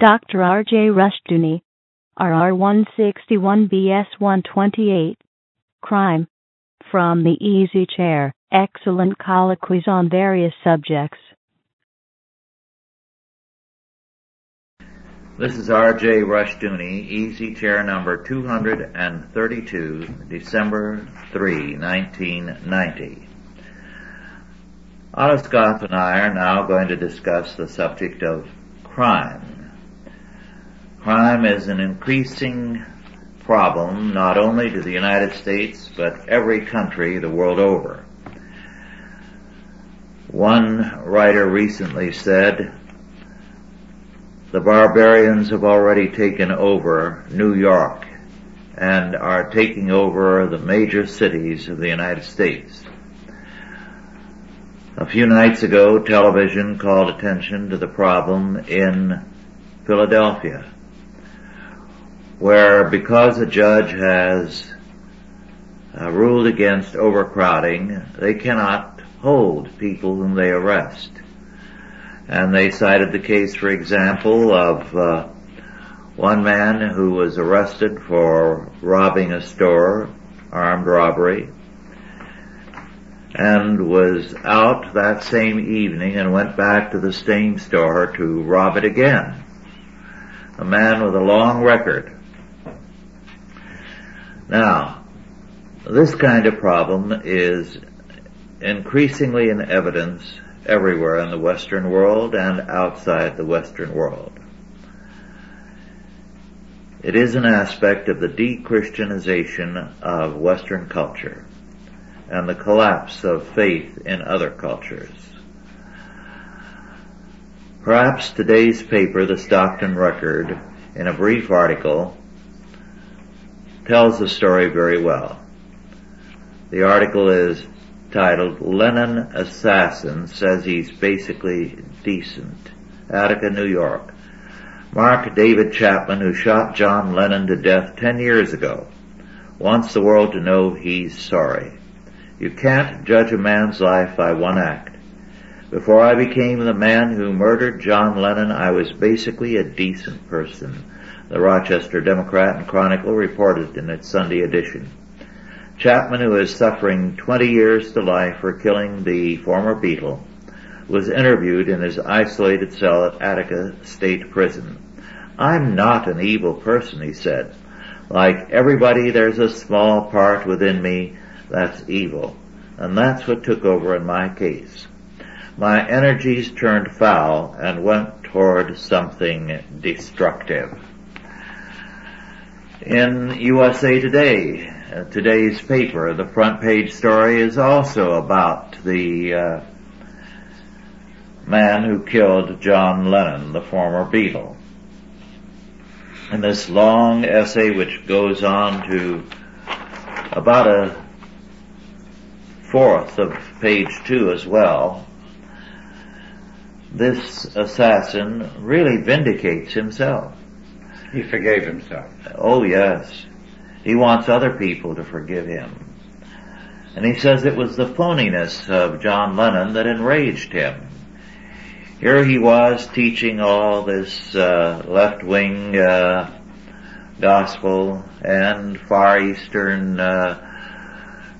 Dr. R.J. Rushdoony, RR 161BS 128. Crime. From the Easy Chair. Excellent colloquies on various subjects. This is R.J. Rushdoony, Easy Chair number 232, December 3, 1990. Otto Scott and I are now going to discuss the subject of crime. Crime is an increasing problem not only to the United States but every country the world over. One writer recently said, the barbarians have already taken over New York and are taking over the major cities of the United States. A few nights ago, television called attention to the problem in Philadelphia, where because a judge has uh, ruled against overcrowding, they cannot hold people whom they arrest. And they cited the case, for example, of uh, one man who was arrested for robbing a store, armed robbery, and was out that same evening and went back to the same store to rob it again. A man with a long record. Now, this kind of problem is increasingly in evidence everywhere in the Western world and outside the Western world. It is an aspect of the de-Christianization of Western culture and the collapse of faith in other cultures. Perhaps today's paper, the Stockton Record, in a brief article, tells the story very well. The article is titled Lennon Assassin Says He's Basically Decent. Attica, New York. Mark David Chapman, who shot John Lennon to death ten years ago, wants the world to know he's sorry. You can't judge a man's life by one act. Before I became the man who murdered John Lennon, I was basically a decent person, the Rochester Democrat and Chronicle reported in its Sunday edition. Chapman, who is suffering 20 years to life for killing the former Beatle, was interviewed in his isolated cell at Attica State Prison. I'm not an evil person, he said. Like everybody, there's a small part within me that's evil. And that's what took over in my case. My energies turned foul and went toward something destructive. In USA Today, uh, today's paper, the front page story is also about the uh, man who killed John Lennon, the former Beatle. In this long essay which goes on to about a fourth of page two as well, this assassin really vindicates himself. He forgave himself. Oh yes. He wants other people to forgive him. And he says it was the phoniness of John Lennon that enraged him. Here he was teaching all this uh, left-wing uh, gospel and Far Eastern uh,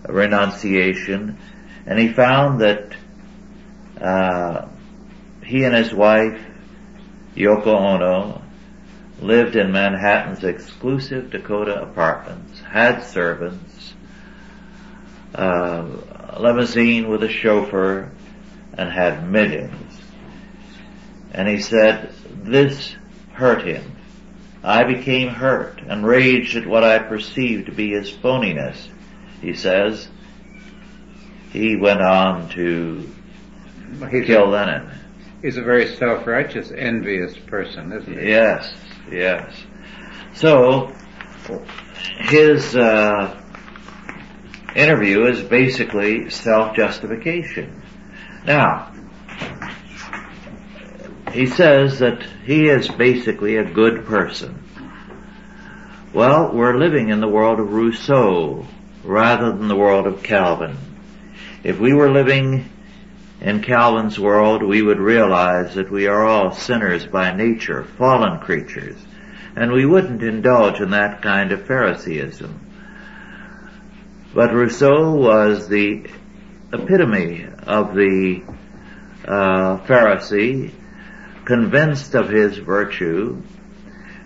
renunciation, and he found that uh, he and his wife Yoko Ono lived in Manhattan's exclusive Dakota apartments, had servants, uh, a limousine with a chauffeur, and had millions. And he said, this hurt him. I became hurt and raged at what I perceived to be his phoniness. He says, he went on to He's kill a, Lennon. he's a very self-righteous, envious person, isn't he? Yes, yes. So, his uh, interview is basically self-justification. Now, he says that he is basically a good person. Well, we're living in the world of Rousseau rather than the world of Calvin. If we were living in Calvin's world, we would realize that we are all sinners by nature, fallen creatures, and we wouldn't indulge in that kind of Phariseeism. But Rousseau was the epitome of the uh, Pharisee, convinced of his virtue,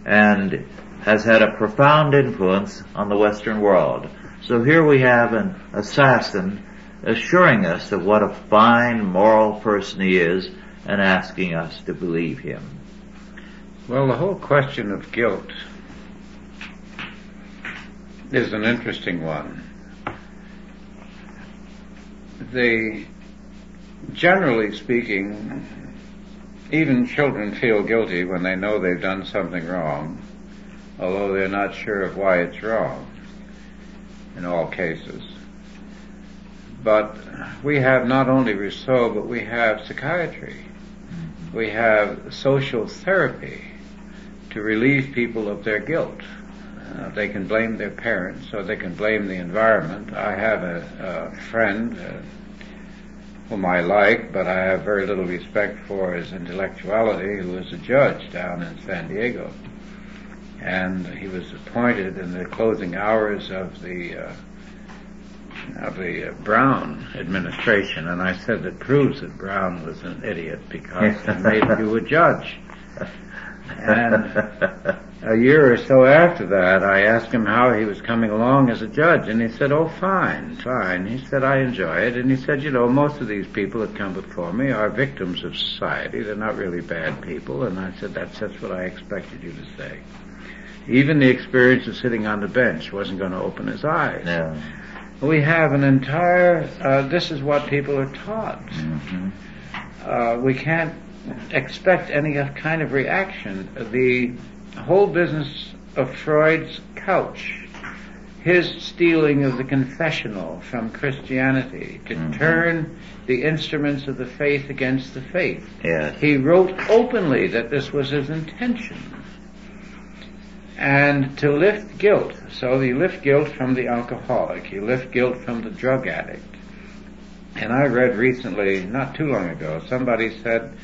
and has had a profound influence on the Western world. So here we have an assassin assuring us of what a fine moral person he is and asking us to believe him. Well, the whole question of guilt is an interesting one. The, generally speaking, even children feel guilty when they know they've done something wrong, although they're not sure of why it's wrong in all cases. But we have not only Rousseau, but we have psychiatry. We have social therapy to relieve people of their guilt. Uh, they can blame their parents or they can blame the environment. I have a, a friend uh, whom I like, but I have very little respect for his intellectuality, who is a judge down in San Diego. And he was appointed in the closing hours of the uh, of the Brown administration, and I said that proves that Brown was an idiot because he made you a judge. And a year or so after that, I asked him how he was coming along as a judge, and he said, "Oh, fine, fine." He said, "I enjoy it," and he said, "You know, most of these people that come before me are victims of society. They're not really bad people." And I said, "That's that's what I expected you to say." Even the experience of sitting on the bench wasn't going to open his eyes. We have an entire. Uh, this is what people are taught. Mm-hmm. Uh, we can't expect any kind of reaction. The whole business of Freud's couch, his stealing of the confessional from Christianity to Mhm. turn the instruments of the faith against the faith. Yes. He wrote openly that this was his intention. And to lift guilt, so you lift guilt from the alcoholic, you lift guilt from the drug addict. And I read recently, not too long ago, somebody said,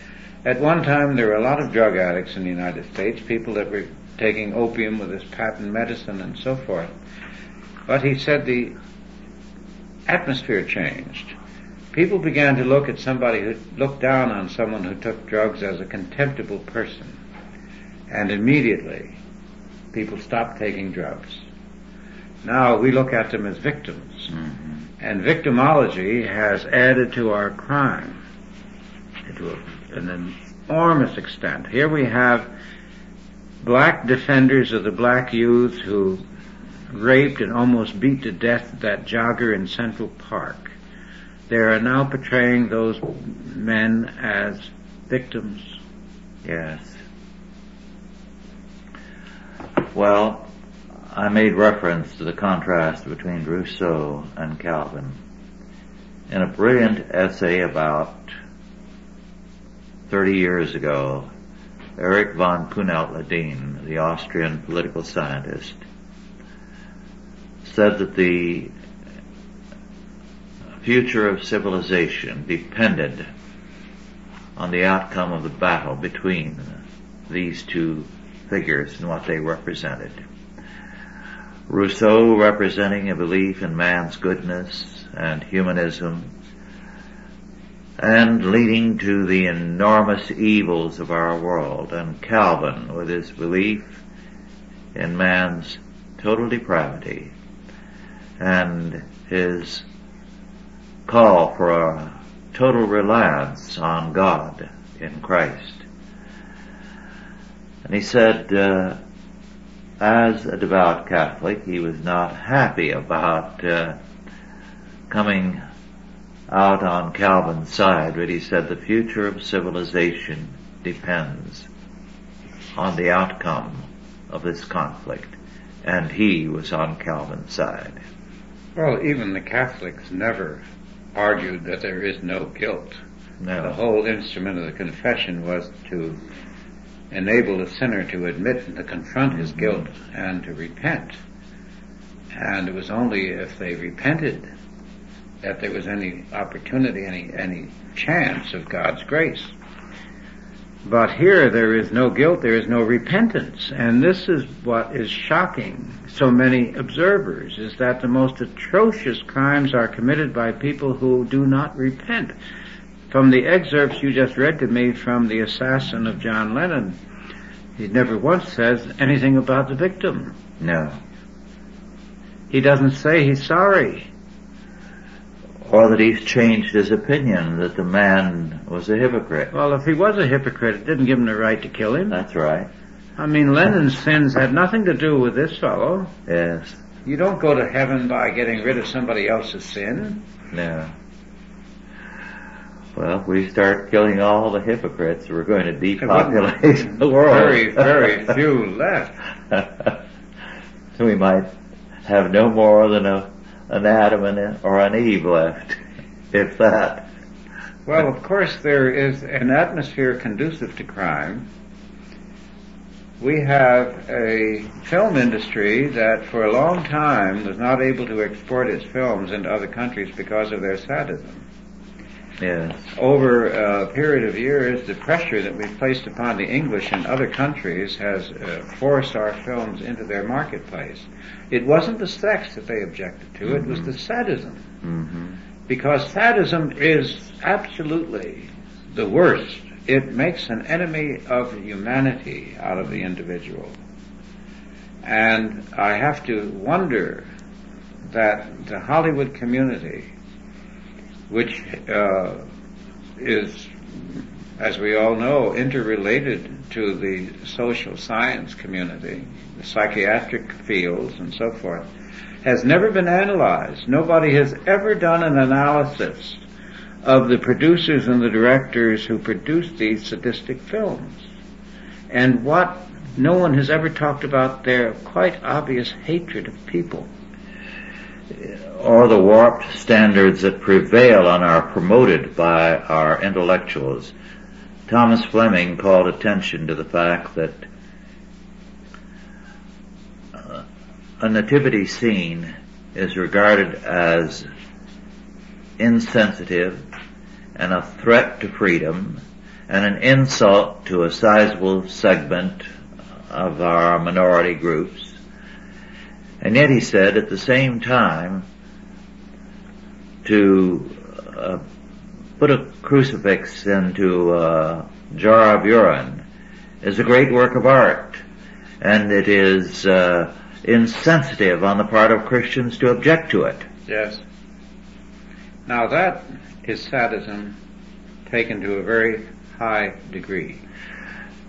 at one time there were a lot of drug addicts in the United States, people that were taking opium with this patent medicine and so forth. But he said the atmosphere changed. People began to look at somebody who looked down on someone who took drugs as a contemptible person. And immediately people stopped taking drugs. Now we look at them as victims. Mm-hmm. And victimology has added to our crime to an enormous extent. Here we have black defenders of the black youth who raped and almost beat to death that jogger in Central Park. They are now portraying those men as victims. Yes. Well, I made reference to the contrast between Rousseau and Calvin. In a brilliant essay about 30 years ago, Erich von Kuehnelt-Leddihn, the Austrian political scientist, said that the future of civilization depended on the outcome of the battle between these two figures and what they represented. Rousseau representing a belief in man's goodness and humanism and leading to the enormous evils of our world and Calvin with his belief in man's total depravity and his call for a total reliance on God in Christ. And he said, uh, as a devout Catholic, he was not happy about uh, coming out on Calvin's side, but he said the future of civilization depends on the outcome of this conflict, and he was on Calvin's side. Well, even the Catholics never argued that there is no guilt. No. The whole instrument of the confession was to enable the sinner to admit and to confront his guilt and to repent. And it was only if they repented that there was any opportunity, any, any chance of God's grace. But here there is no guilt, there is no repentance. And this is what is shocking so many observers, is that the most atrocious crimes are committed by people who do not repent. From the excerpts you just read to me from the assassin of John Lennon, he never once says anything about the victim. No. He doesn't say he's sorry. Or that he's changed his opinion that the man was a hypocrite. Well, if he was a hypocrite, it didn't give him the right to kill him. That's right. I mean, Lennon's sins had nothing to do with this fellow. Yes. You don't go to heaven by getting rid of somebody else's sin. No. Well, if we start killing all the hypocrites, we're going to depopulate the world. Very, very few left. so we might have no more than a, an Adam and, or an Eve left, if that. Well, of course, there is an atmosphere conducive to crime. We have a film industry that for a long time was not able to export its films into other countries because of their sadism. Over a period of years, the pressure that we've placed upon the English and other countries has uh, forced our films into their marketplace. It wasn't the sex that they objected to, it was the sadism. hmm Because sadism is absolutely the worst. It makes an enemy of humanity out of the individual. And I have to wonder that the Hollywood community, which uh, is, as we all know, interrelated to the social science community, the psychiatric fields and so forth, has never been analyzed. Nobody has ever done an analysis of the producers and the directors who produced these sadistic films. And what no one has ever talked about their quite obvious hatred of people. Or the warped standards that prevail and are promoted by our intellectuals. Thomas Fleming called attention to the fact that uh, a nativity scene is regarded as insensitive and a threat to freedom and an insult to a sizable segment of our minority groups. And yet he said at the same time to uh, put a crucifix into a jar of urine is a great work of art and it is uh, insensitive on the part of Christians to object to it. Yes. Now that is sadism taken to a very high degree.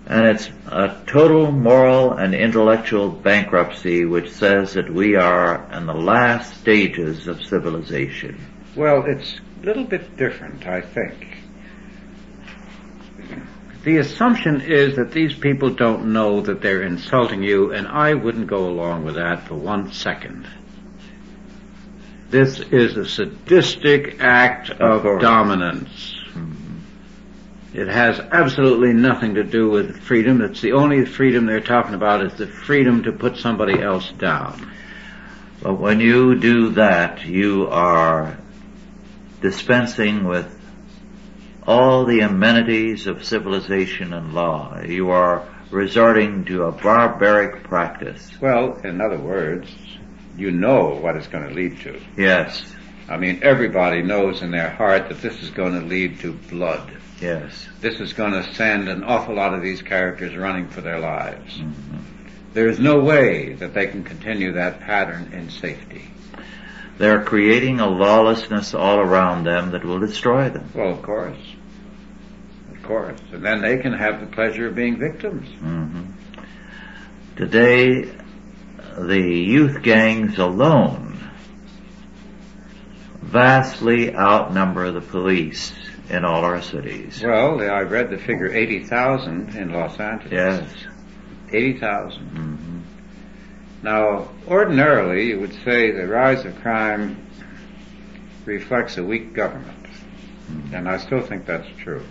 And it's a total moral and intellectual bankruptcy which says that we are in the last stages of civilization. Well, it's a little bit different, I think. The assumption is that these people don't know that they're insulting you, and I wouldn't go along with that for one second. This is a sadistic act of, course. dominance. It has absolutely nothing to do with freedom. It's the only freedom they're talking about is the freedom to put somebody else down. But when you do that, you are dispensing with all the amenities of civilization and law. You are resorting to a barbaric practice. Well, in other words, you know what it's going to lead to. Yes, I mean, everybody knows in their heart that this is going to lead to blood. yes. This is going to send an awful lot of these characters running for their lives. Mhm. There is no way that they can continue that pattern in safety. They're creating a lawlessness all around them that will destroy them. Well, of course. Of course. And then they can have the pleasure of being victims. Mhm. Today, the youth gangs alone vastly outnumber the police in all our cities. Well, I read the figure 80,000 in Los Angeles. Yes. 80,000. hmm Now, ordinarily, you would say the rise of crime reflects a weak government. And I still think that's true.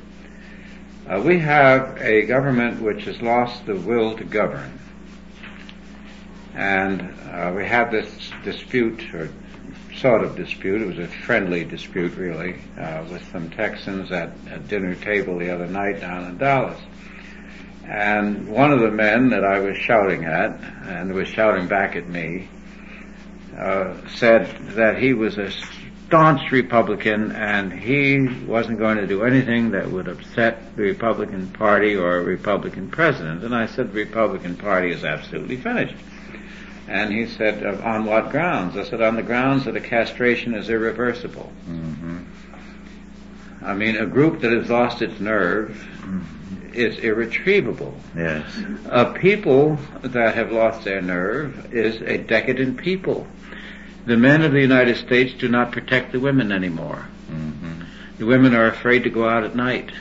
Uh, we have a government which has lost the will to govern. And uh, we have this dispute or sort of dispute. It was a friendly dispute, really, uh, with some Texans at a dinner table the other night down in Dallas. And one of the men that I was shouting at, and was shouting back at me, uh, said that he was a staunch Republican and he wasn't going to do anything that would upset the Republican Party or a Republican president. And I said the Republican Party is absolutely finished. And he said, on what grounds? I said, on the grounds that a castration is irreversible. Mm-hmm. I mean, a group that has lost its nerve mm-hmm. Is irretrievable. Yes. A people that have lost their nerve is a decadent people. The men of the United States do not protect the women anymore. Mm-hmm. The women are afraid to go out at night.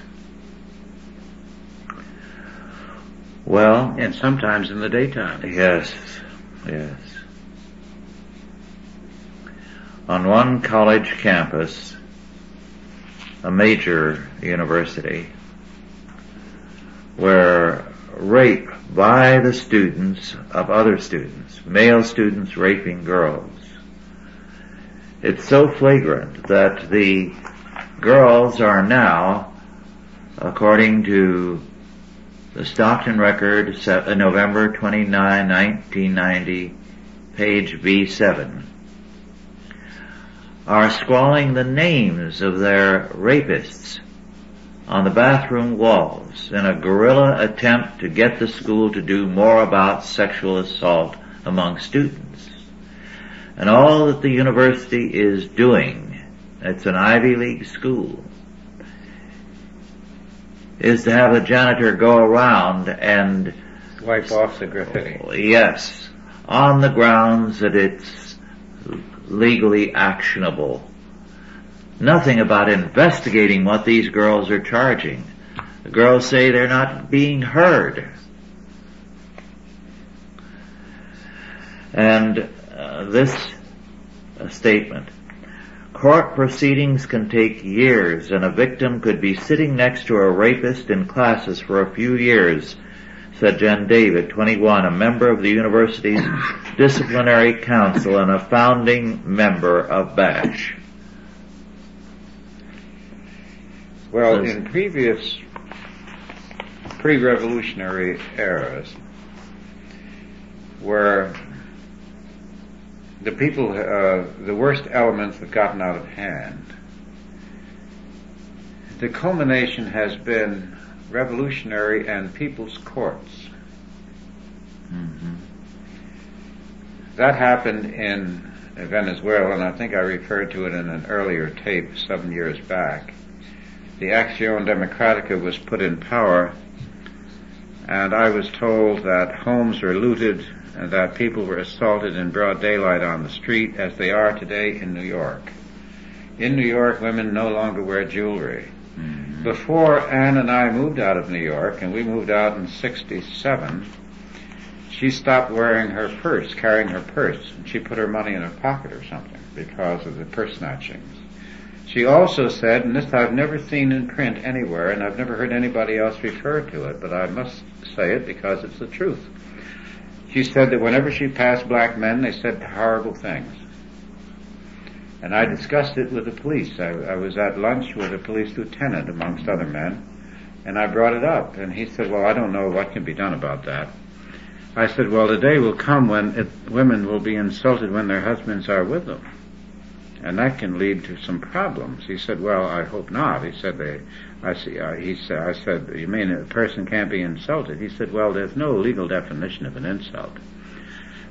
Well, and sometimes in the daytime. Yes, yes. On one college campus, a major university, where rape by the students of other students, male students raping girls, it's so flagrant that the girls are now, according to the Stockton record, uh, November 29, 1990, page V7, are squalling the names of their rapists on the bathroom walls in a guerrilla attempt to get the school to do more about sexual assault among students. And all that the university is doing, it's an Ivy League school, is to have the janitor go around and wipe off the graffiti. Yes, on the grounds that it's legally actionable. Nothing about investigating what these girls are charging. The girls say they're not being heard. And uh, this uh, statement. Court proceedings can take years and a victim could be sitting next to a rapist in classes for a few years, said Jen David, 21, a member of the university's disciplinary council and a founding member of BASH. Well, in previous pre-revolutionary eras, where the people, uh, the worst elements have gotten out of hand. The culmination has been revolutionary and people's courts. Mm-hmm. That happened in Venezuela, and I think I referred to it in an earlier tape seven years back. The Acción Democrática was put in power, and I was told that homes were looted, and that people were assaulted in broad daylight on the street as they are today in New York. In New York, women no longer wear jewelry. Mm-hmm. Before Anne and I moved out of New York, and we moved out in 67, she stopped wearing her purse, carrying her purse, and she put her money in her pocket or something because of the purse snatchings. She also said, and this I've never seen in print anywhere, and I've never heard anybody else refer to it, but I must say it because it's the truth. She said that whenever she passed black men, they said horrible things. And I discussed it with the police. I, I was at lunch with a police lieutenant, amongst other men, and I brought it up. And he said, well, I don't know what can be done about that. I said, well, the day will come when it, women will be insulted when their husbands are with them. And that can lead to some problems. He said, well, I hope not. He said they, I see, uh, he said, I said, you mean a person can't be insulted? He said, well, there's no legal definition of an insult.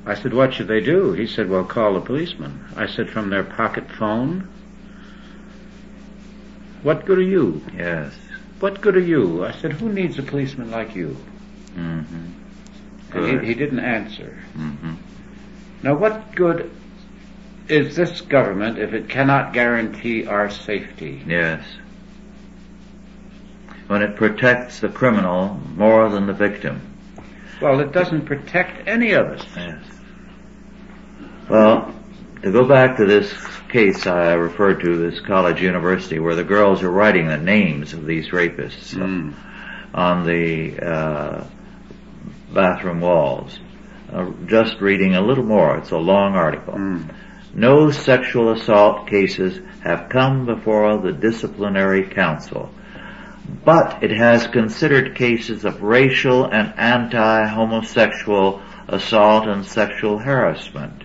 I said, what should they do? He said, well, call the policeman. I said, from their pocket phone? What good are you? Yes. What good are you? I said, who needs a policeman like you? Mm-hmm. And he, he, didn't answer. Mm-hmm. Now what good is this government if it cannot guarantee our safety? Yes when it protects the criminal more than the victim. Well, it doesn't protect any of us. Yes. Well, to go back to this case I referred to, this college university, where the girls are writing the names of these rapists mm. on the uh, bathroom walls. Uh, just reading a little more, it's a long article. Mm. No sexual assault cases have come before the disciplinary council, but it has considered cases of racial and anti-homosexual assault and sexual harassment.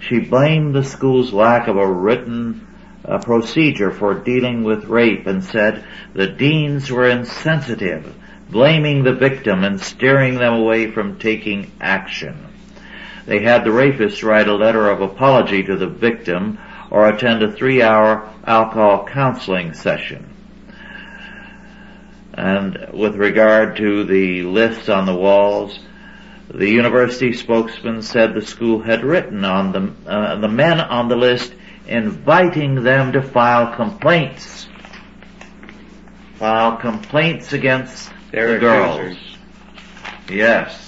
She blamed the school's lack of a written uh, procedure for dealing with rape and said the deans were insensitive, blaming the victim and steering them away from taking action. They had the rapist write a letter of apology to the victim or attend a three hour alcohol counseling session. And with regard to the lists on the walls, the university spokesman said the school had written on the, uh, the men on the list inviting them to file complaints. File complaints against Their the girls. Yes.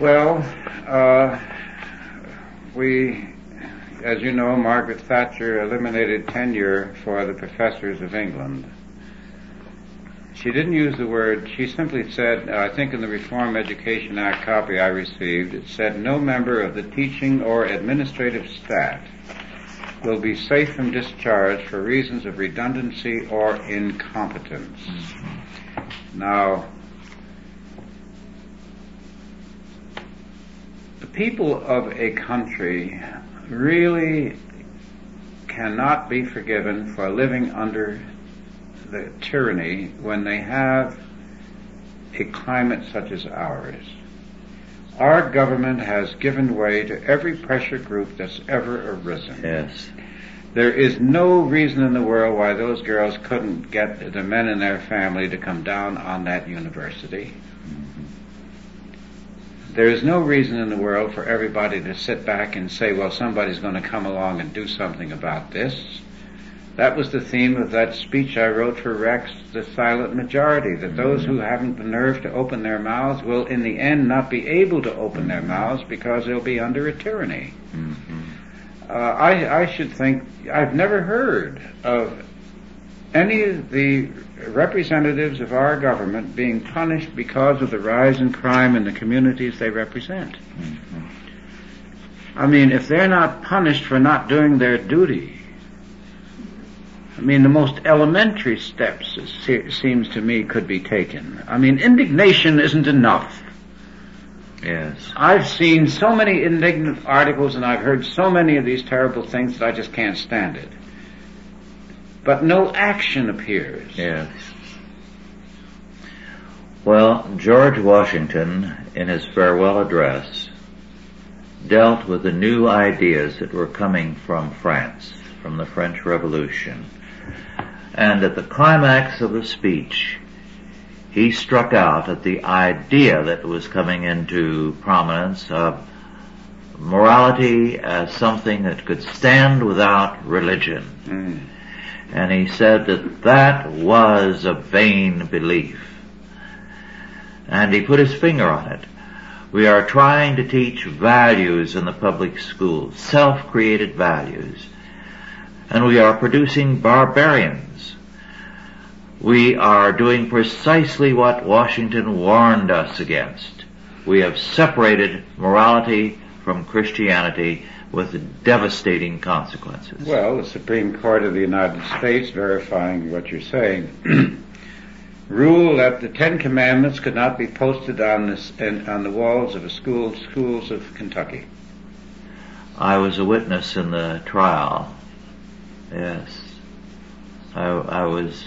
Well, uh, we, as you know, Margaret Thatcher eliminated tenure for the professors of England. She didn't use the word, she simply said, I think in the Reform Education Act copy I received, it said no member of the teaching or administrative staff will be safe from discharge for reasons of redundancy or incompetence. Now, people of a country really cannot be forgiven for living under the tyranny when they have a climate such as ours. Our government has given way to every pressure group that's ever arisen. Yes. There is no reason in the world why those girls couldn't get the men in their family to come down on that university. There is no reason in the world for everybody to sit back and say, well, somebody's going to come along and do something about this. That was the theme of that speech I wrote for Rex, the silent majority, that those who haven't the nerve to open their mouths will in the end not be able to open their mouths because they'll be under a tyranny. Uh, I, I should think, I've never heard of any of the representatives of our government being punished because of the rise in crime in the communities they represent. I mean, if they're not punished for not doing their duty, I mean, the most elementary steps, it seems to me, could be taken. I mean, indignation isn't enough. Yes. I've seen so many indignant articles and I've heard so many of these terrible things that I just can't stand it. But no action appears. Yes. Well, George Washington, in his farewell address, dealt with the new ideas that were coming from France, from the French Revolution. And at the climax of the speech, he struck out at the idea that was coming into prominence of morality as something that could stand without religion. Mm. And he said that that was a vain belief. And he put his finger on it. We are trying to teach values in the public schools, self-created values. And we are producing barbarians. We are doing precisely what Washington warned us against. We have separated morality from Christianity with devastating consequences. Well, the Supreme Court of the United States, verifying what you're saying, ruled that the Ten Commandments could not be posted on, in, on the walls of the school, schools of Kentucky. I was a witness in the trial. Yes. I, I was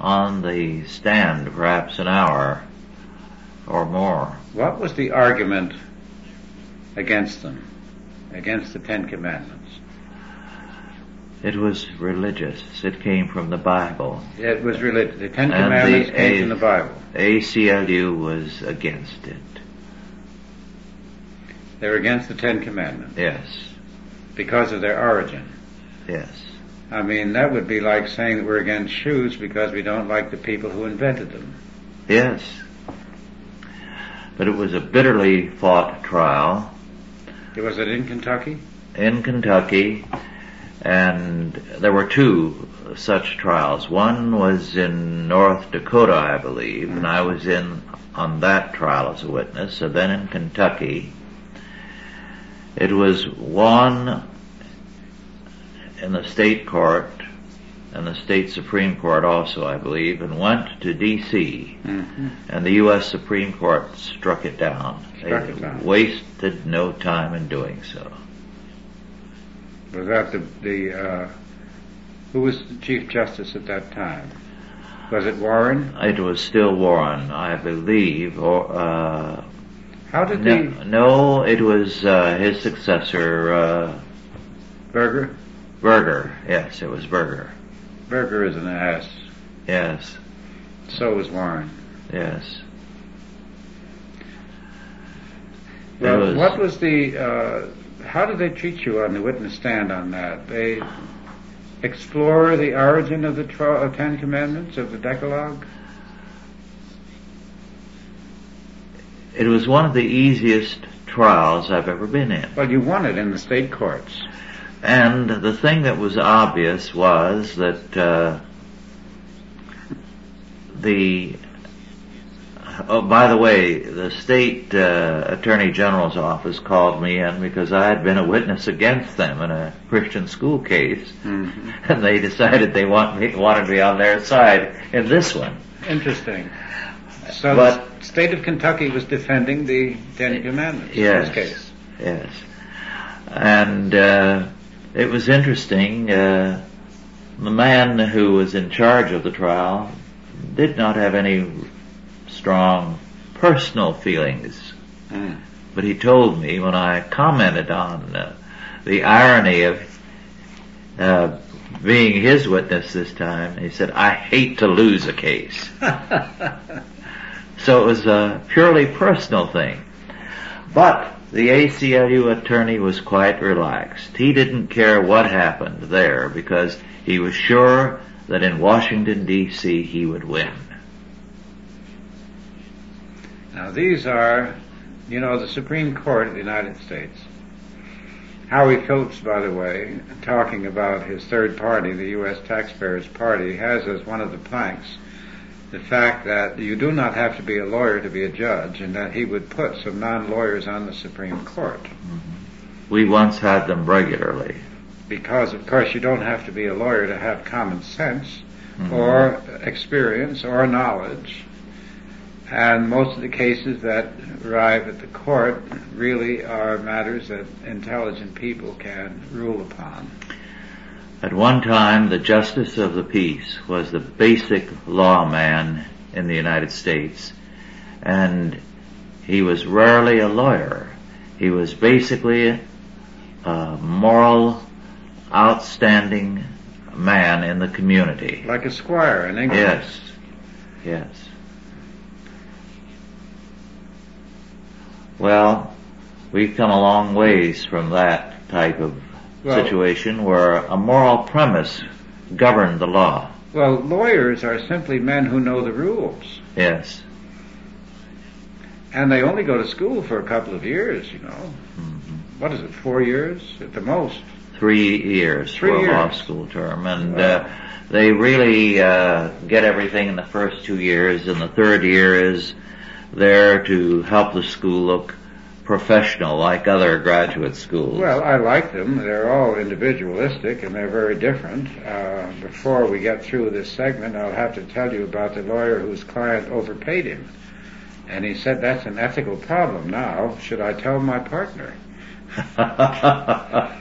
on the stand perhaps an hour or more. What was the argument against them, against the Ten Commandments? It was religious. It came from the Bible. It was religious. The Ten And Commandments the came A- from the Bible. ACLU was against it. They were against the Ten Commandments Yes. because of their origin. Yes. I mean, that would be like saying that we're against shoes because we don't like the people who invented them. Yes. But it was a bitterly fought trial. Was it in Kentucky? in Kentucky, and there were two such trials. One was in North Dakota, I believe, and I was in on that trial as a witness. So then in Kentucky, It was won in the state court and the state Supreme Court also, I believe, and went to D.C. Mm-hmm. and the U.S. Supreme Court struck it down. They wasted no time in doing so. Was that the, the uh, who was the Chief Justice at that time? Was it Warren? It was still Warren, I believe, or uh, How did no, no, it was uh, his successor, uh, Burger? Burger. Yes, it was Burger. Burger is an ass. Yes, So is Warren. yes. Well, was- what was the? Uh, how did they treat you on the witness stand on that? They explore the origin of the tw- uh, Ten Commandments of the Decalogue. It was one of the easiest trials I've ever been in. Well, you won it in the state courts. And the thing that was obvious was that uh, the oh, by the way, the state uh, attorney general's office called me in because I had been a witness against them in a Christian school case, Mm-hmm. and they decided they want me wanted me on their side in this one. Interesting. So But- the state of Kentucky was defending the Ten Commandments Yes. in this case. Yes. And uh, it was interesting. Uh, the man who was in charge of the trial did not have any strong personal feelings, Mm. but he told me when I commented on uh, the irony of uh, being his witness this time, he said, I hate to lose a case. So it was a purely personal thing. But the ACLU attorney was quite relaxed. He didn't care what happened there because he was sure that in Washington DC he would win. Now these are, you know, the Supreme Court of the United States. Howie Coates, by the way, talking about his third party, the U.S. Taxpayers Party, has as one of the planks the fact that you do not have to be a lawyer to be a judge, and that he would put some non-lawyers on the Supreme Court. Mm-hmm. We once had them regularly. Because, of course, you don't have to be a lawyer to have common sense, mm-hmm. or experience, or knowledge. And most of the cases that arrive at the court really are matters that intelligent people can rule upon. At one time, the Justice of the Peace was the basic lawman in the United States, and he was rarely a lawyer. He was basically a moral, outstanding man in the community. Like a squire in England. Yes, yes. Well, we've come a long ways from that type of Well- situation where a moral premise governed the law. Well, lawyers are simply men who know the rules. Yes. And they only go to school for a couple of years, you know. Mhm. What is it, four years at the most? Three years Three for a law school term, and Wow. uh, they really uh, get everything in the first two years, and the third year is there to help the school look professional, like other graduate schools. Well, I like them. They're all individualistic and they're very different. Uh, before we get through this segment, I'll have to tell you about the lawyer whose client overpaid him. And he said that's an ethical problem now. Should I tell my partner?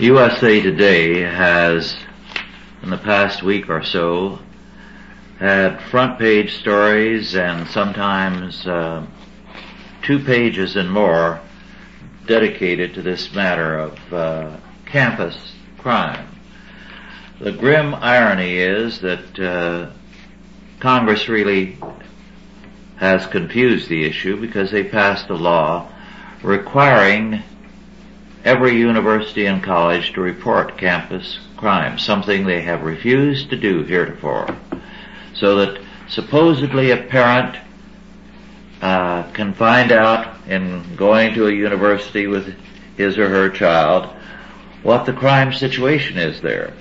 USA Today has, in the past week or so, had front page stories and sometimes uh, two pages and more dedicated to this matter of uh, campus crime. The grim irony is that uh, Congress really has confused the issue because they passed a law requiring every university and college to report campus crime, something they have refused to do heretofore. So that supposedly a parent uh, can find out in going to a university with his or her child what the crime situation is there.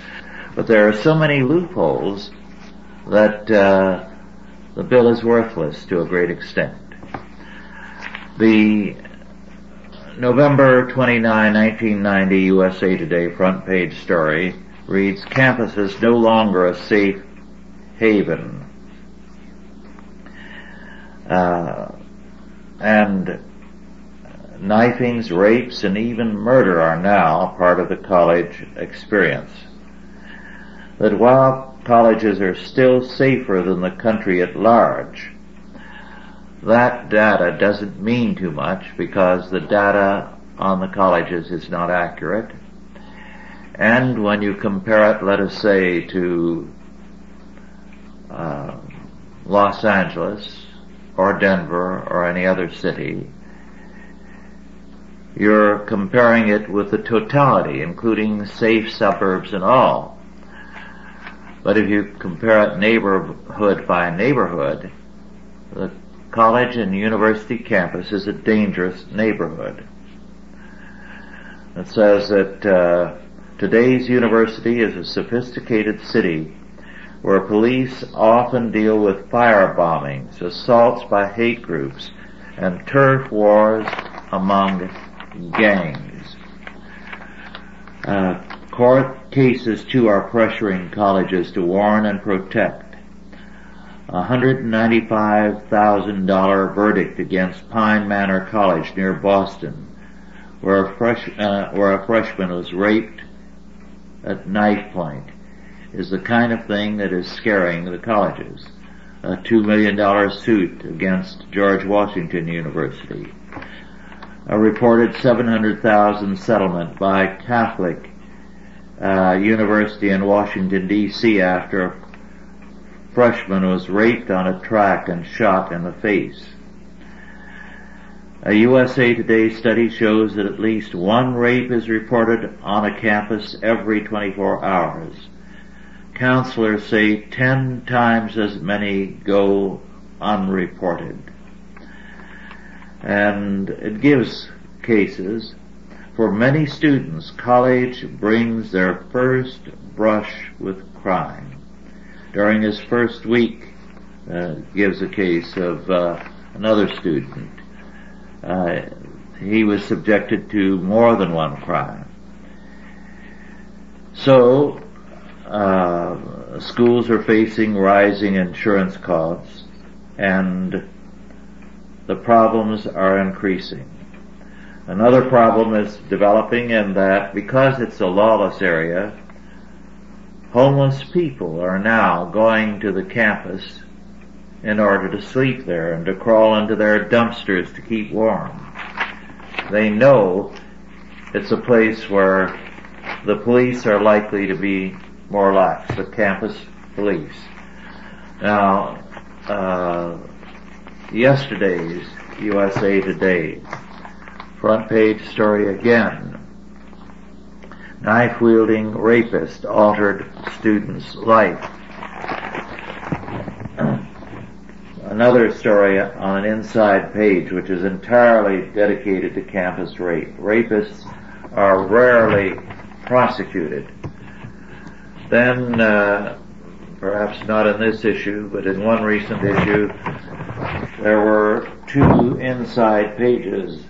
But there are so many loopholes that uh, the bill is worthless to a great extent. The November 29, 1990 USA Today front page story reads, campus is no longer a safe haven. Uh, and knifings, rapes, and even murder are now part of the college experience. That while colleges are still safer than the country at large, that data doesn't mean too much because the data on the colleges is not accurate. And when you compare it, let us say, to uh, Los Angeles or Denver or any other city, you're comparing it with the totality, including safe suburbs and all. But if you compare it neighborhood by neighborhood, the college and university campus is a dangerous neighborhood. It says that uh, today's university is a sophisticated city where police often deal with fire bombings, assaults by hate groups, and turf wars among gangs. Uh, court cases too are pressuring colleges to warn and protect. A $195,000 verdict against Pine Manor College near Boston, where a, fresh, uh, where a freshman was raped at knife point, is the kind of thing that is scaring the colleges. A $2 million suit against George Washington University a reported 700,000 settlement by Catholic uh, University in Washington D.C. after a freshman was raped on a track and shot in the face. A USA Today study shows that at least one rape is reported on a campus every 24 hours. Counselors say 10 times as many go unreported and it gives cases. For many students, college brings their first brush with crime. During his first week, uh, gives a case of uh, another student. Uh, he was subjected to more than one crime. So, uh, schools are facing rising insurance costs and the problems are increasing. Another problem is developing in that because it's a lawless area, homeless people are now going to the campus in order to sleep there and to crawl into their dumpsters to keep warm. They know it's a place where the police are likely to be more lax, the campus police. Now, uh, yesterday's USA Today. Front page story again. Knife wielding rapist altered student's life. Another story on an inside page which is entirely dedicated to campus rape. Rapists are rarely prosecuted. Then, uh, perhaps not in this issue, but in one recent issue, there were two inside pages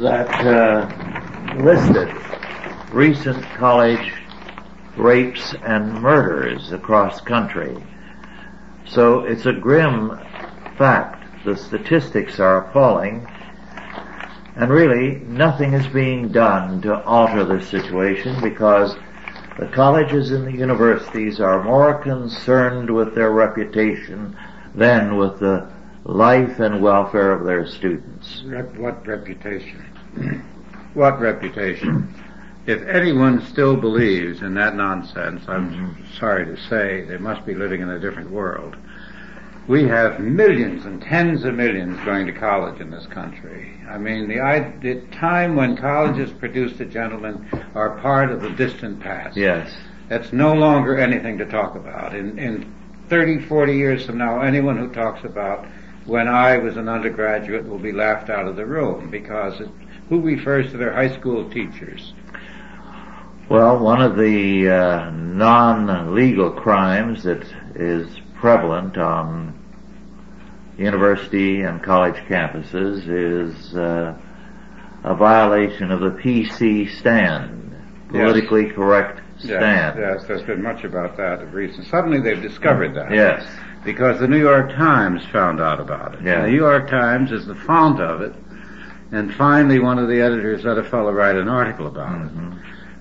that uh, listed recent college rapes and murders across country. So it's a grim fact. The statistics are appalling and really nothing is being done to alter this situation because the colleges and the universities are more concerned with their reputation than with the life and welfare of their students. what reputation? what reputation? If anyone still believes in that nonsense, I'm mm-hmm. sorry to say they must be living in a different world. We have millions and tens of millions going to college in this country. I mean, the, the time when colleges produced a gentleman are part of the distant past. Yes. That's no longer anything to talk about. In, in 30, 40 years from now, anyone who talks about when I was an undergraduate will be laughed out of the room because it, who refers to their high school teachers? Well, one of the uh, non-legal crimes that is prevalent on university and college campuses is uh, a violation of the PC stand, politically yes. correct stand. Yes, yes, there's been much about that of recent. Suddenly they've discovered that. Yes. Because the New York Times found out about it. Yes. The New York Times is the font of it. And finally one of the editors let a fellow write an article about mm-hmm. it.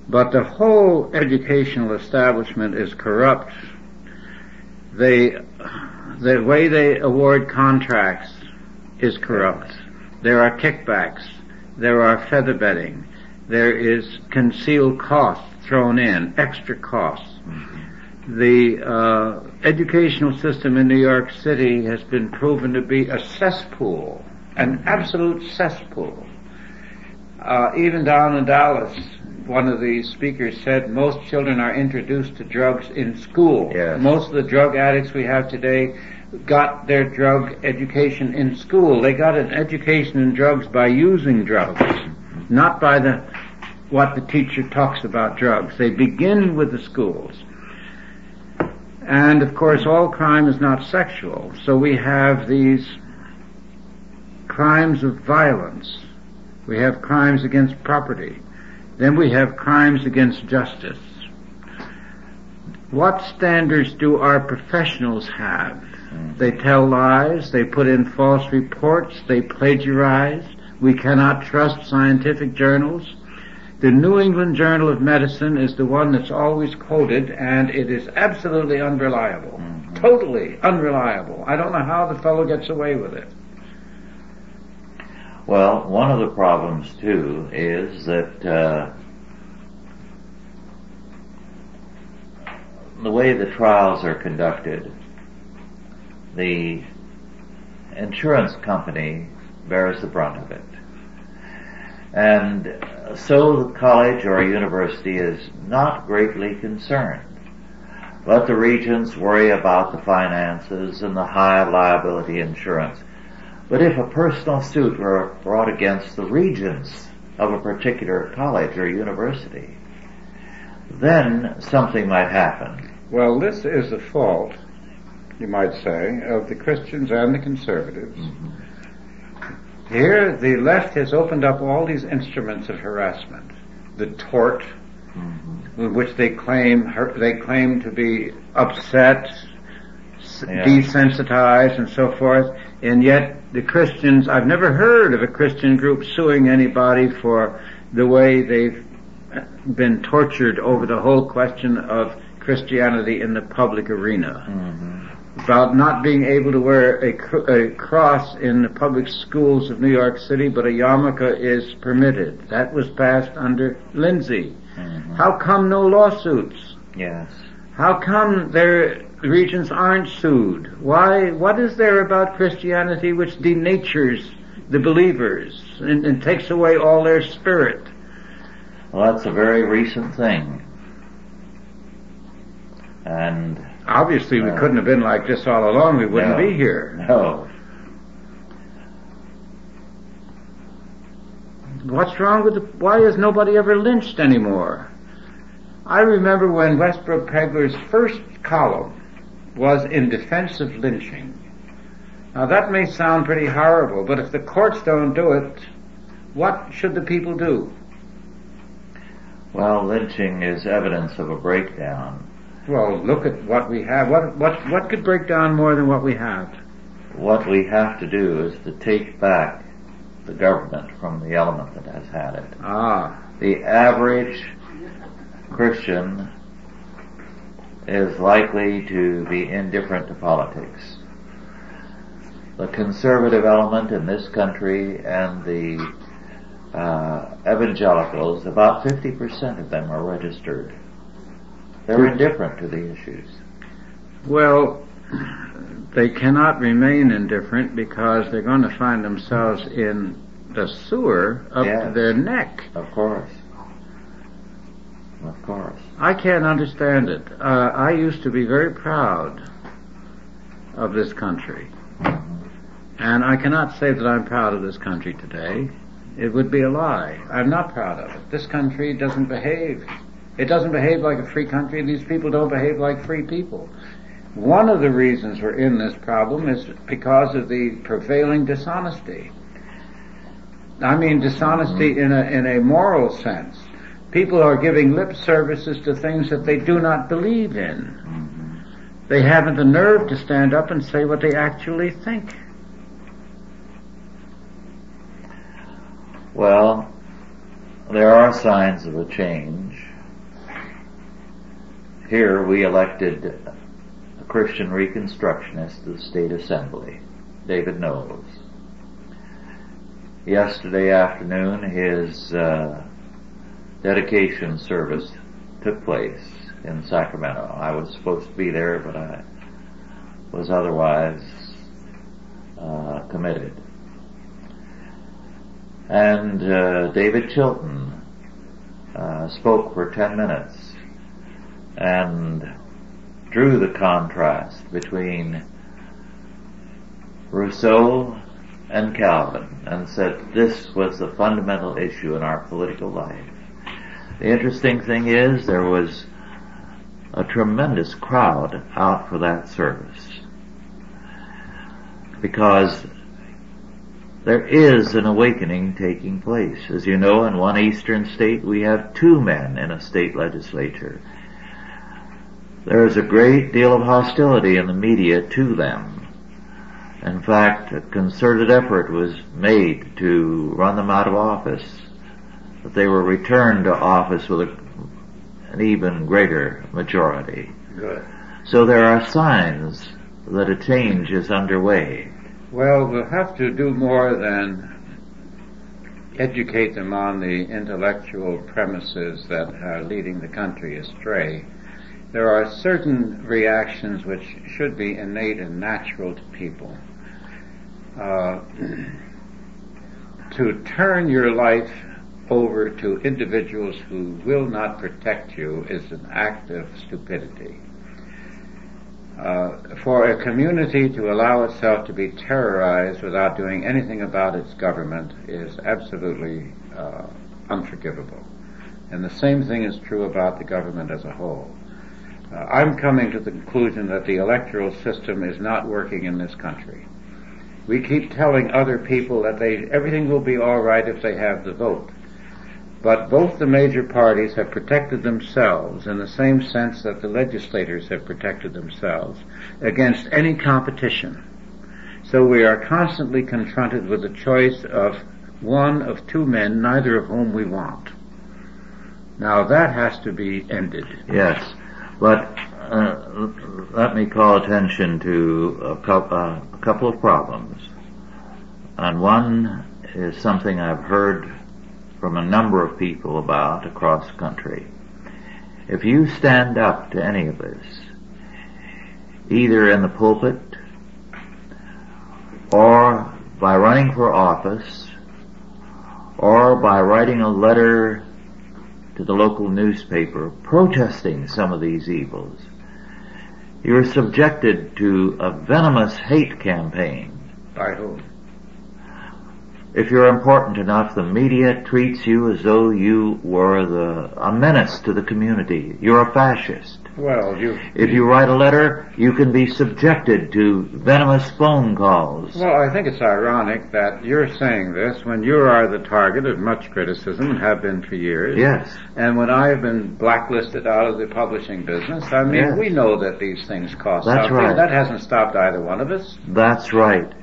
But the whole educational establishment is corrupt. They, the way they award contracts is corrupt. There are kickbacks. There are feather bedding. There is concealed costs thrown in, extra costs. The uh, educational system in New York City has been proven to be a cesspool, an absolute cesspool. Uh, even down in Dallas, one of the speakers said most children are introduced to drugs in school. Yes. Most of the drug addicts we have today got their drug education in school. They got an education in drugs by using drugs, not by the what the teacher talks about drugs. They begin with the schools. And of course all crime is not sexual. So we have these crimes of violence. We have crimes against property. Then we have crimes against justice. What standards do our professionals have? They tell lies, they put in false reports, they plagiarize. We cannot trust scientific journals. The New England Journal of Medicine is the one that's always quoted and it is absolutely unreliable. Mm-hmm. Totally unreliable. I don't know how the fellow gets away with it. Well, one of the problems too is that uh, the way the trials are conducted, the insurance company bears the brunt of it. And so the college or university is not greatly concerned. Let the regents worry about the finances and the high liability insurance. But if a personal suit were brought against the regents of a particular college or university, then something might happen. Well, this is the fault, you might say, of the Christians and the conservatives. Mm-hmm. Here, the left has opened up all these instruments of harassment. The tort, mm-hmm. which they claim, they claim to be upset, yeah. desensitized and so forth, and yet the Christians, I've never heard of a Christian group suing anybody for the way they've been tortured over the whole question of Christianity in the public arena. Mm-hmm. About not being able to wear a, a, cross in the public schools of New York City, but a yarmulke is permitted. That was passed under Lindsay. Mm-hmm. How come no lawsuits? Yes. How come their regents aren't sued? Why, what is there about Christianity which denatures the believers and, and takes away all their spirit? Well, that's a very recent thing. And obviously we uh, couldn't have been like this all along. We wouldn't no, be here. No. What's wrong with the, why is nobody ever lynched anymore? I remember when Westbrook Pegler's first column was in defense of lynching. Now that may sound pretty horrible, but if the courts don't do it, what should the people do? Well, lynching is evidence of a breakdown. Well, look at what we have. What, what, what could break down more than what we have? What we have to do is to take back the government from the element that has had it. Ah. The average Christian is likely to be indifferent to politics. The conservative element in this country and the uh, evangelicals, about 50% of them are registered. They're indifferent to the issues. Well, they cannot remain indifferent because they're going to find themselves in the sewer up yes, to their neck. Of course. Of course. I can't understand it. Uh, I used to be very proud of this country. And I cannot say that I'm proud of this country today. It would be a lie. I'm not proud of it. This country doesn't behave. It doesn't behave like a free country. These people don't behave like free people. one of the reasons we're in this problem is because of the prevailing dishonesty. I mean dishonesty in a, in a moral sense. People are giving lip services to things that they do not believe in. They haven't the nerve to stand up and say what they actually think. Well, there are signs of a change. Here we elected a Christian Reconstructionist to the State Assembly, David Knowles. Yesterday afternoon his uh, dedication service took place in Sacramento. I was supposed to be there, but I was otherwise uh, committed. And uh, David Chilton uh, spoke for 10 minutes and drew the contrast between Rousseau and Calvin and said this was the fundamental issue in our political life. The interesting thing is there was a tremendous crowd out for that service because there is an awakening taking place. As you know, in one eastern state we have two men in a state legislature. There is a great deal of hostility in the media to them. In fact, a concerted effort was made to run them out of office, but they were returned to office with a, an even greater majority. Good. So there are signs that a change is underway. Well, we'll have to do more than educate them on the intellectual premises that are leading the country astray. There are certain reactions which should be innate and natural to people. Uh, to turn your life over to individuals who will not protect you is an act of stupidity. Uh, for a community to allow itself to be terrorized without doing anything about its government is absolutely uh, unforgivable. And the same thing is true about the government as a whole. Uh, I'm coming to the conclusion that the electoral system is not working in this country. We keep telling other people that they, everything will be alright if they have the vote. But both the major parties have protected themselves in the same sense that the legislators have protected themselves against any competition. So we are constantly confronted with the choice of one of two men, neither of whom we want. Now that has to be ended. Yes, but uh, let me call attention to a, co- uh, a couple of problems. And one is something I've heard from a number of people about across the country. If you stand up to any of this, either in the pulpit or by running for office or by writing a letter to the local newspaper protesting some of these evils, you're subjected to a venomous hate campaign. By whom? If you're important enough, the media treats you as though you were the, a menace to the community. You're a fascist. Well, you. If you write a letter, you can be subjected to venomous phone calls. Well, I think it's ironic that you're saying this when you are the target of much criticism and have been for years. Yes. And when I've been blacklisted out of the publishing business, I mean, Yes. we know that these things cost That's something. right. That hasn't stopped either one of us. That's right.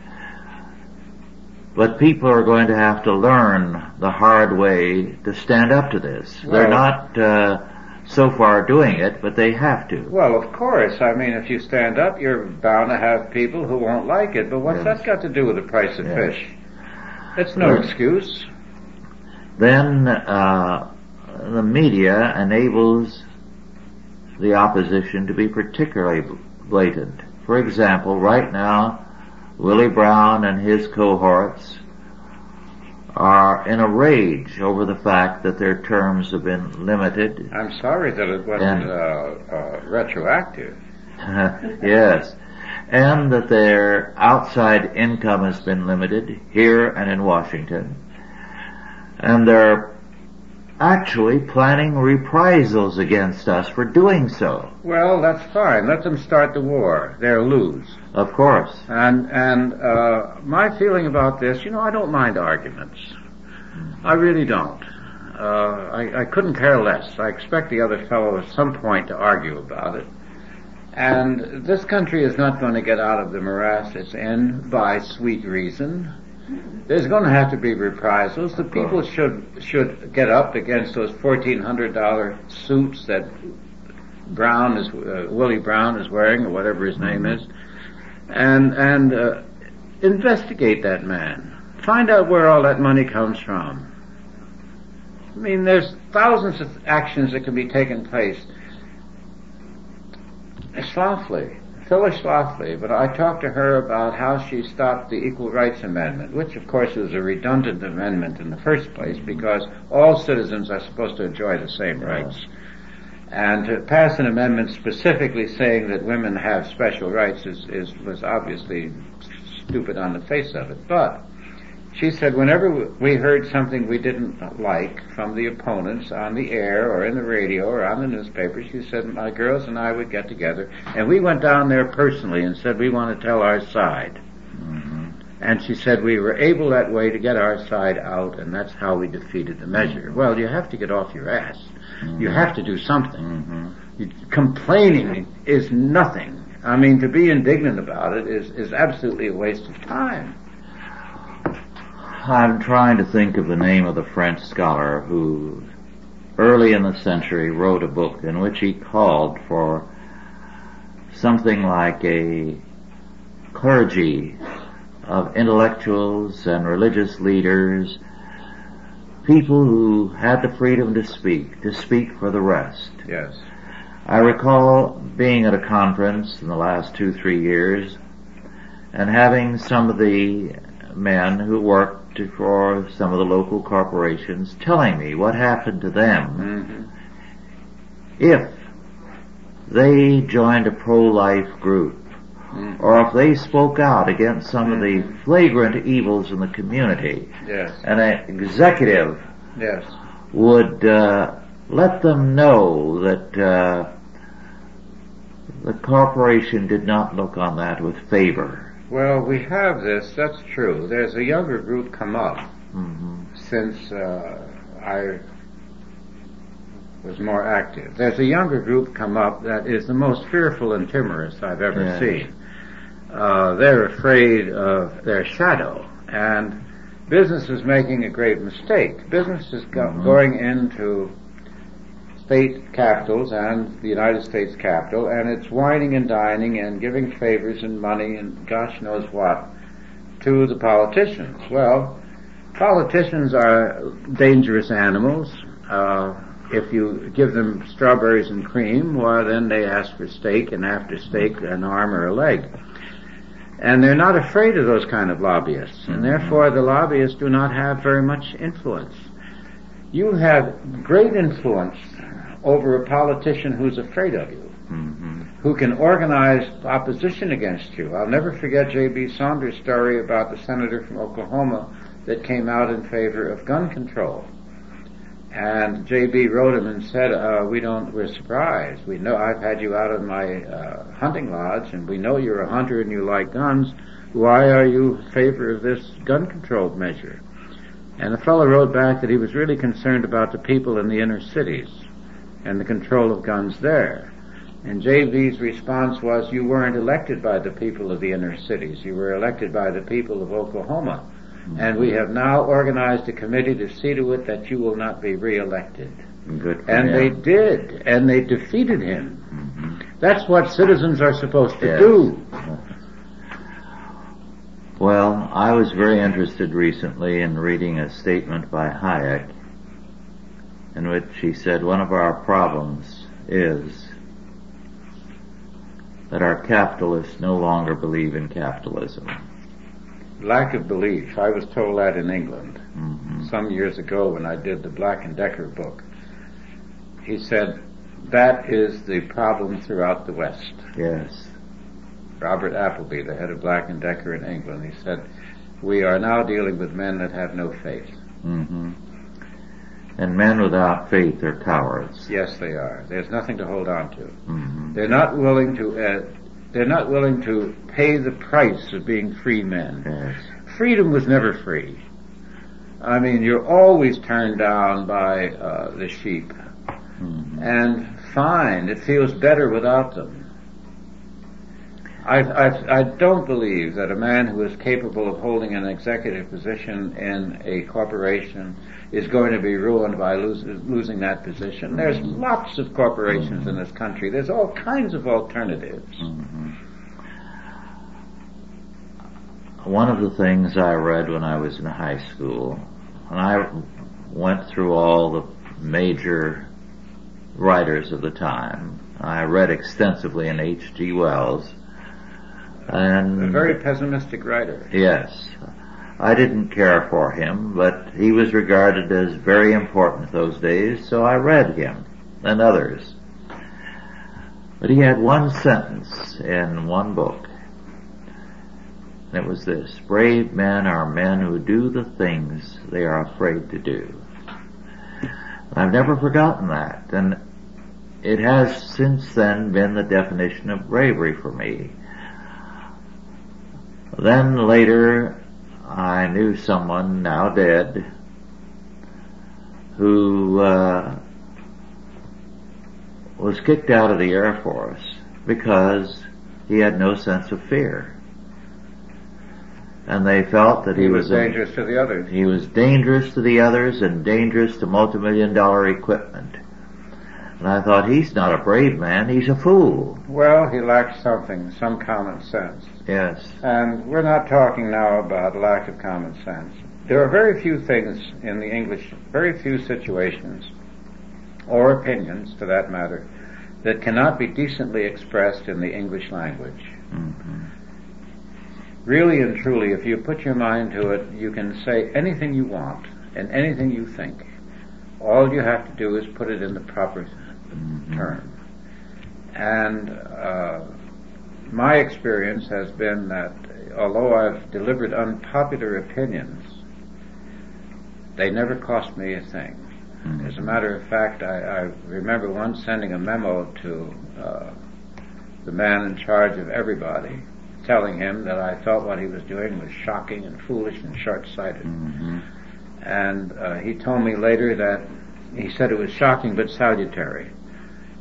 But people are going to have to learn the hard way to stand up to this. They're not uh, so far doing it, but they have to. Well, of course. I mean, if you stand up, you're bound to have people who won't like it. But what's Yes. that got to do with the price of Yes. fish? It's no Well- excuse. Then uh, the media enables the opposition to be particularly blatant. For example, right now, Willie Brown and his cohorts are in a rage over the fact that their terms have been limited. I'm sorry that it wasn't And- uh, uh, retroactive. yes. And that their outside income has been limited here and in Washington. And they're actually planning reprisals against us for doing so. Well, that's fine. Let them start the war. They'll lose. Of course. And and uh, my feeling about this, you know, I don't mind arguments. I really don't. Uh, I, I couldn't care less. I expect the other fellow at some point to argue about it. And this country is not going to get out of the morass it's in by sweet reason. There's going to have to be reprisals. The people should should get up against those fourteen hundred dollar suits that Brown is uh, Willie Brown is wearing, or whatever his name is, and and uh, investigate that man. Find out where all that money comes from. I mean, there's thousands of actions that can be taken place. Schlafly, Phyllis Schlafly, but I talked to her about how she stopped the Equal Rights Amendment, which of course was a redundant amendment in the first place because all citizens are supposed to enjoy the same rights. And to pass an amendment specifically saying that women have special rights is, is was obviously stupid on the face of it. But she said whenever we heard something we didn't like from the opponents on the air or in the radio or on the newspaper, she said my girls and I would get together and we went down there personally and said we want to tell our side. Mm-hmm. And she said we were able that way to get our side out and that's how we defeated the measure. Well, you have to get off your ass. Mm-hmm. You have to do something. Mm-hmm. Complaining is nothing. I mean, to be indignant about it is, is absolutely a waste of time. I'm trying to think of the name of the French scholar who early in the century wrote a book in which he called for something like a clergy of intellectuals and religious leaders, people who had the freedom to speak, to speak for the rest. Yes. I recall being at a conference in the last two, three years and having some of the men who worked for some of the local corporations telling me what happened to them mm-hmm. if they joined a pro-life group mm-hmm. or if they spoke out against some of the mm-hmm. flagrant evils in the community. Yes. And an executive yes. would uh, let them know that uh, the corporation did not look on that with favor. Well, we have this, that's true. There's a younger group come up mm-hmm. since uh, I was more active. There's a younger group come up that is the most fearful and timorous I've ever yeah. seen. Uh, they're afraid of their shadow, and business is making a great mistake. Business is go- mm-hmm. going into state capitals and the United States capital, and it's wining and dining and giving favors and money and gosh knows what to the politicians. Well, politicians are dangerous animals. Uh, if you give them strawberries and cream, well, then they ask for steak, and after steak, an arm or a leg. And they're not afraid of those kind of lobbyists, and therefore the lobbyists do not have very much influence. You have great influence over a politician who's afraid of you, mm-hmm. who can organize opposition against you. I'll never forget J.B. Saunders' story about the senator from Oklahoma that came out in favor of gun control. And J.B. wrote him and said, uh, "We don't. We're surprised. We know I've had you out of my uh, hunting lodge, and we know you're a hunter and you like guns. Why are you in favor of this gun control measure?" And the fellow wrote back that he was really concerned about the people in the inner cities and the control of guns there. And J.B.'s response was, you weren't elected by the people of the inner cities. You were elected by the people of Oklahoma. Mm-hmm. And we have now organized a committee to see to it that you will not be reelected. Good and him. they did, and they defeated him. Mm-hmm. That's what citizens are supposed to yes. do. Well, I was very interested recently in reading a statement by Hayek in which he said one of our problems is that our capitalists no longer believe in capitalism. Lack of belief. I was told that in England mm-hmm. some years ago when I did the Black and Decker book. He said that is the problem throughout the West. Yes. Robert Appleby, the head of Black and Decker in England, he said, we are now dealing with men that have no faith. Mm-hmm. And men without faith are cowards. Yes, they are. There's nothing to hold on to. hmm They're not willing to. Uh, they're not willing to pay the price of being free men. Yes. Freedom was never free. I mean, you're always turned down by uh, the sheep, Mhm. and fine, it feels better without them. I, I, I don't believe that a man who is capable of holding an executive position in a corporation is going to be ruined by lose, losing that position. There's lots of corporations in this country. There's all kinds of alternatives. Mhm. One of the things I read when I was in high school, and I went through all the major writers of the time. I read extensively in H.G. Wells, and A very pessimistic writer. Yes. I didn't care for him, but he was regarded as very important those days, so I read him and others. But he had one sentence in one book. And it was this, brave men are men who do the things they are afraid to do. I've never forgotten that, and it has since then been the definition of bravery for me. Then later, I knew someone now dead who uh, was kicked out of the Air Force because he had no sense of fear. And they felt that he, He was a- dangerous to the others. he was dangerous to the others and dangerous to multi-million dollar equipment. And I thought, he's not a brave man, he's a fool. Well, he lacks something, some common sense. Yes. And we're not talking now about lack of common sense. There are very few things in the English, very few situations, or opinions for that matter, that cannot be decently expressed in the English language. hmm Really and truly, if you put your mind to it, you can say anything you want and anything you think. All you have to do is put it in the proper. Term. And uh, my experience has been that although I've delivered unpopular opinions, they never cost me a thing. Mhm. As a matter of fact, I, I remember once sending a memo to uh, the man in charge of everybody, telling him that I thought what he was doing was shocking and foolish and short-sighted. hmm And uh, he told me later that he said it was shocking but salutary.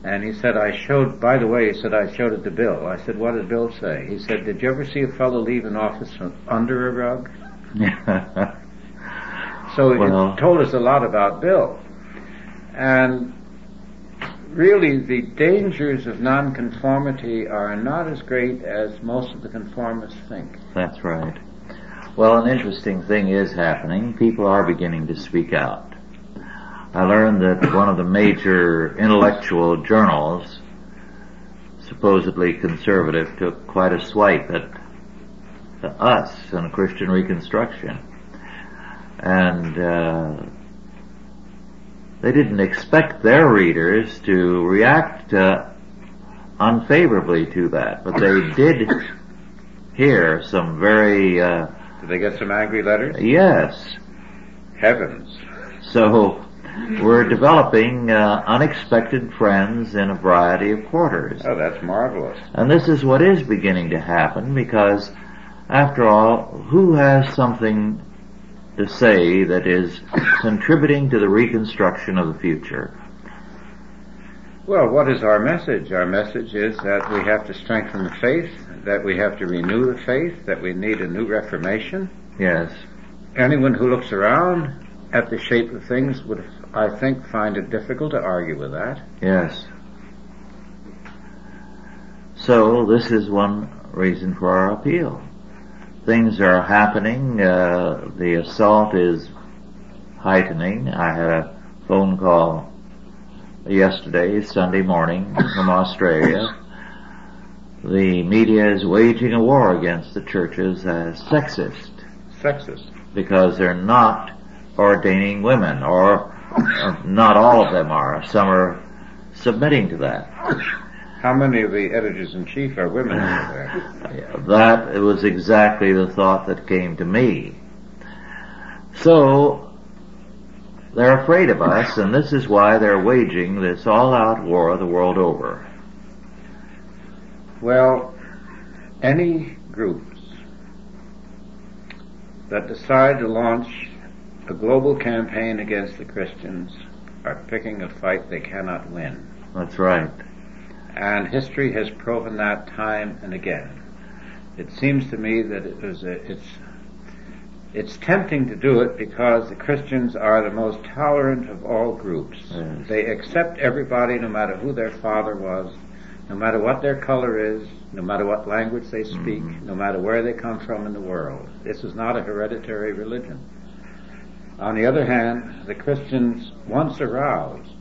And he said, I showed, by the way, he said, I showed it to Bill. I said, what did Bill say? He said, did you ever see a fellow leave an office under a rug? So Well- it told us a lot about Bill. And really the dangers of nonconformity are not as great as most of the conformists think. That's right. Well, an interesting thing is happening. People are beginning to speak out. I learned that one of the major intellectual journals, supposedly conservative, took quite a swipe at us and Christian Reconstruction. And uh, they didn't expect their readers to react uh, unfavorably to that, but they did hear some very uh, Did they get some angry letters? yes. Heavens. So we're developing uh, unexpected friends in a variety of quarters. Oh, that's marvelous. And this is what is beginning to happen because, after all, who has something to say that is contributing to the reconstruction of the future? Well, what is our message? Our message is that we have to strengthen the faith, that we have to renew the faith, that we need a new reformation. Yes. Anyone who looks around at the shape of things would, I think, find it difficult to argue with that. Yes. So this is one reason for our appeal. Things are happening. Uh, the assault is heightening. I had a phone call yesterday, Sunday morning, from Australia. The media is waging a war against the churches as sexist Sexist. because they're not ordaining women, or, or Uh, not all of them are. Some are submitting to that. How many of the editors in chief are women? That was exactly the thought that came to me. So, they're afraid of us, and this is why they're waging this all-out war the world over. Well, any groups that decide to launch a global campaign against the Christians are picking a fight they cannot win. That's right. And history has proven that time and again. It seems to me that it was a, it's it's tempting to do it because the Christians are the most tolerant of all groups. Yes. They accept everybody no matter who their father was, no matter what their color is, no matter what language they speak, Mhm. no matter where they come from in the world. This is not a hereditary religion. On the other hand, the Christians, once aroused,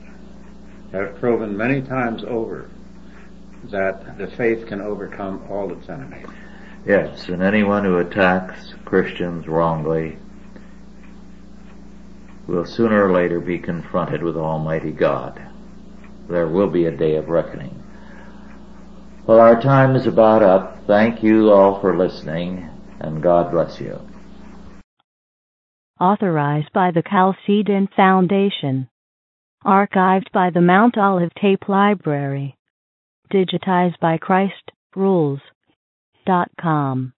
have proven many times over that the faith can overcome all its enemies. Yes, and anyone who attacks Christians wrongly will sooner or later be confronted with Almighty God. There will be a day of reckoning. Well, our time is about up. Thank you all for listening, and God bless you. Authorized by the Chalcedon Foundation. Archived by the Mount Olive Tape Library. Digitized by Christ Rules. Dot com.